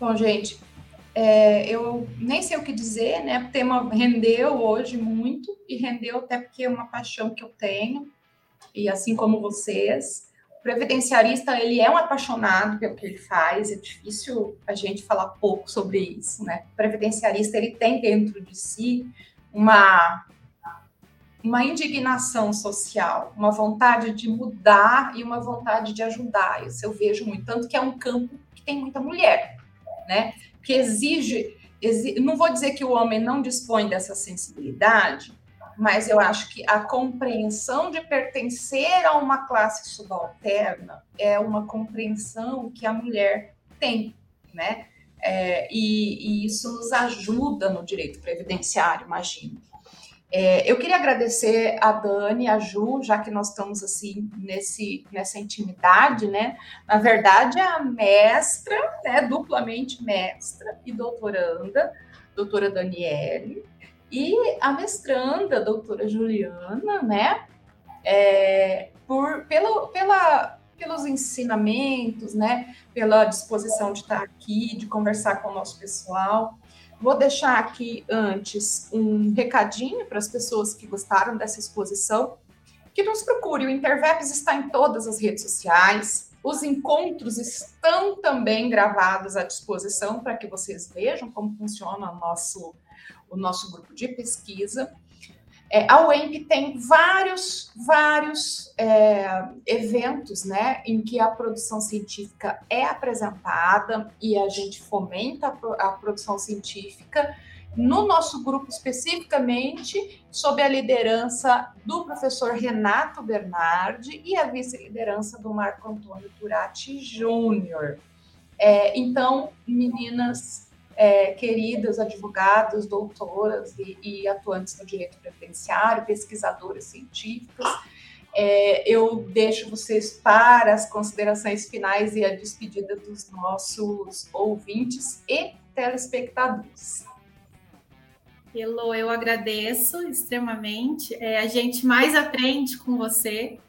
Bom, gente, é, eu nem sei o que dizer, né? O tema rendeu hoje muito e rendeu até porque é uma paixão que eu tenho e assim como vocês, o previdenciarista ele é um apaixonado pelo que ele faz. É difícil a gente falar pouco sobre isso, né? O previdenciarista ele tem dentro de si uma uma indignação social, uma vontade de mudar e uma vontade de ajudar. Isso eu vejo muito, tanto que é um campo que tem muita mulher né? Que exige, exige, não vou dizer que o homem não dispõe dessa sensibilidade, mas eu acho que a compreensão de pertencer a uma classe subalterna é uma compreensão que a mulher tem, né? É, e, e, isso nos ajuda no direito previdenciário, imagino. É, eu queria agradecer a Dani, a Ju, já que nós estamos assim nesse, nessa intimidade, né? Na verdade, a mestra, né, duplamente mestra e doutoranda, doutora Daniele, e a mestranda, doutora Juliana, né? É, por, pelo, pela, pelos ensinamentos, né? Pela disposição de estar aqui, de conversar com o nosso pessoal. Vou deixar aqui antes um recadinho para as pessoas que gostaram dessa exposição, que nos procure. O Interveps está em todas as redes sociais. Os encontros estão também gravados à disposição para que vocês vejam como funciona o nosso, o nosso grupo de pesquisa. É, a UEMP tem vários, vários é, eventos né, em que a produção científica é apresentada e a gente fomenta a, produção científica. No nosso grupo, especificamente, sob a liderança do professor Renato Bernardi e a vice-liderança do Marco Antônio Turati Júnior. É, então, meninas, é, queridas advogadas, doutoras e, e, atuantes no direito previdenciário, pesquisadoras científicas. É, eu deixo vocês para as considerações finais e a despedida dos nossos ouvintes e telespectadores. Elo, eu agradeço extremamente. É, a gente mais aprende com você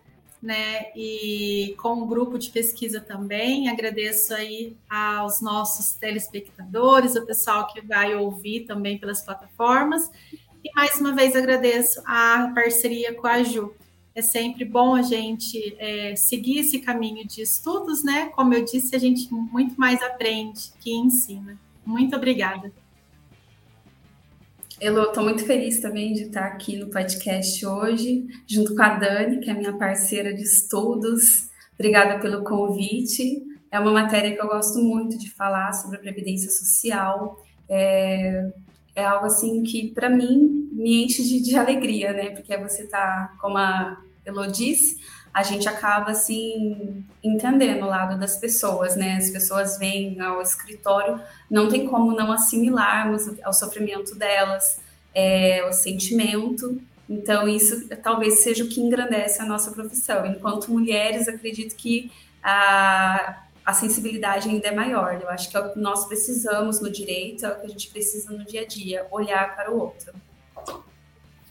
né? E com o grupo de pesquisa também. Agradeço aí aos nossos telespectadores, o pessoal que vai ouvir também pelas plataformas. E mais uma vez agradeço a parceria com a Ju. É sempre bom a gente é, seguir esse caminho de estudos, né? Como eu disse, a gente muito mais aprende que ensina. Muito obrigada. Elo, estou muito feliz também de estar aqui no podcast hoje, junto com a Dani, que é minha parceira de estudos. Obrigada pelo convite. É uma matéria que eu gosto muito de falar sobre a previdência social. É, é algo assim que, para mim, me enche de, de, alegria, né? Porque você está, como a Elo disse, a gente acaba assim entendendo o lado das pessoas, né? As pessoas vêm ao escritório, não tem como não assimilarmos ao sofrimento delas, é, o sentimento. Então isso talvez seja o que engrandece a nossa profissão. Enquanto mulheres, acredito que a a sensibilidade ainda é maior. Eu acho que é o que nós precisamos no direito, é o que a gente precisa no dia a dia, olhar para o outro.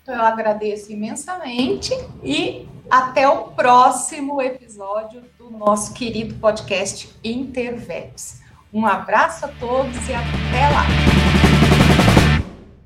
Então, eu agradeço imensamente e até o próximo episódio do nosso querido podcast Intervex. Um abraço a todos e até lá!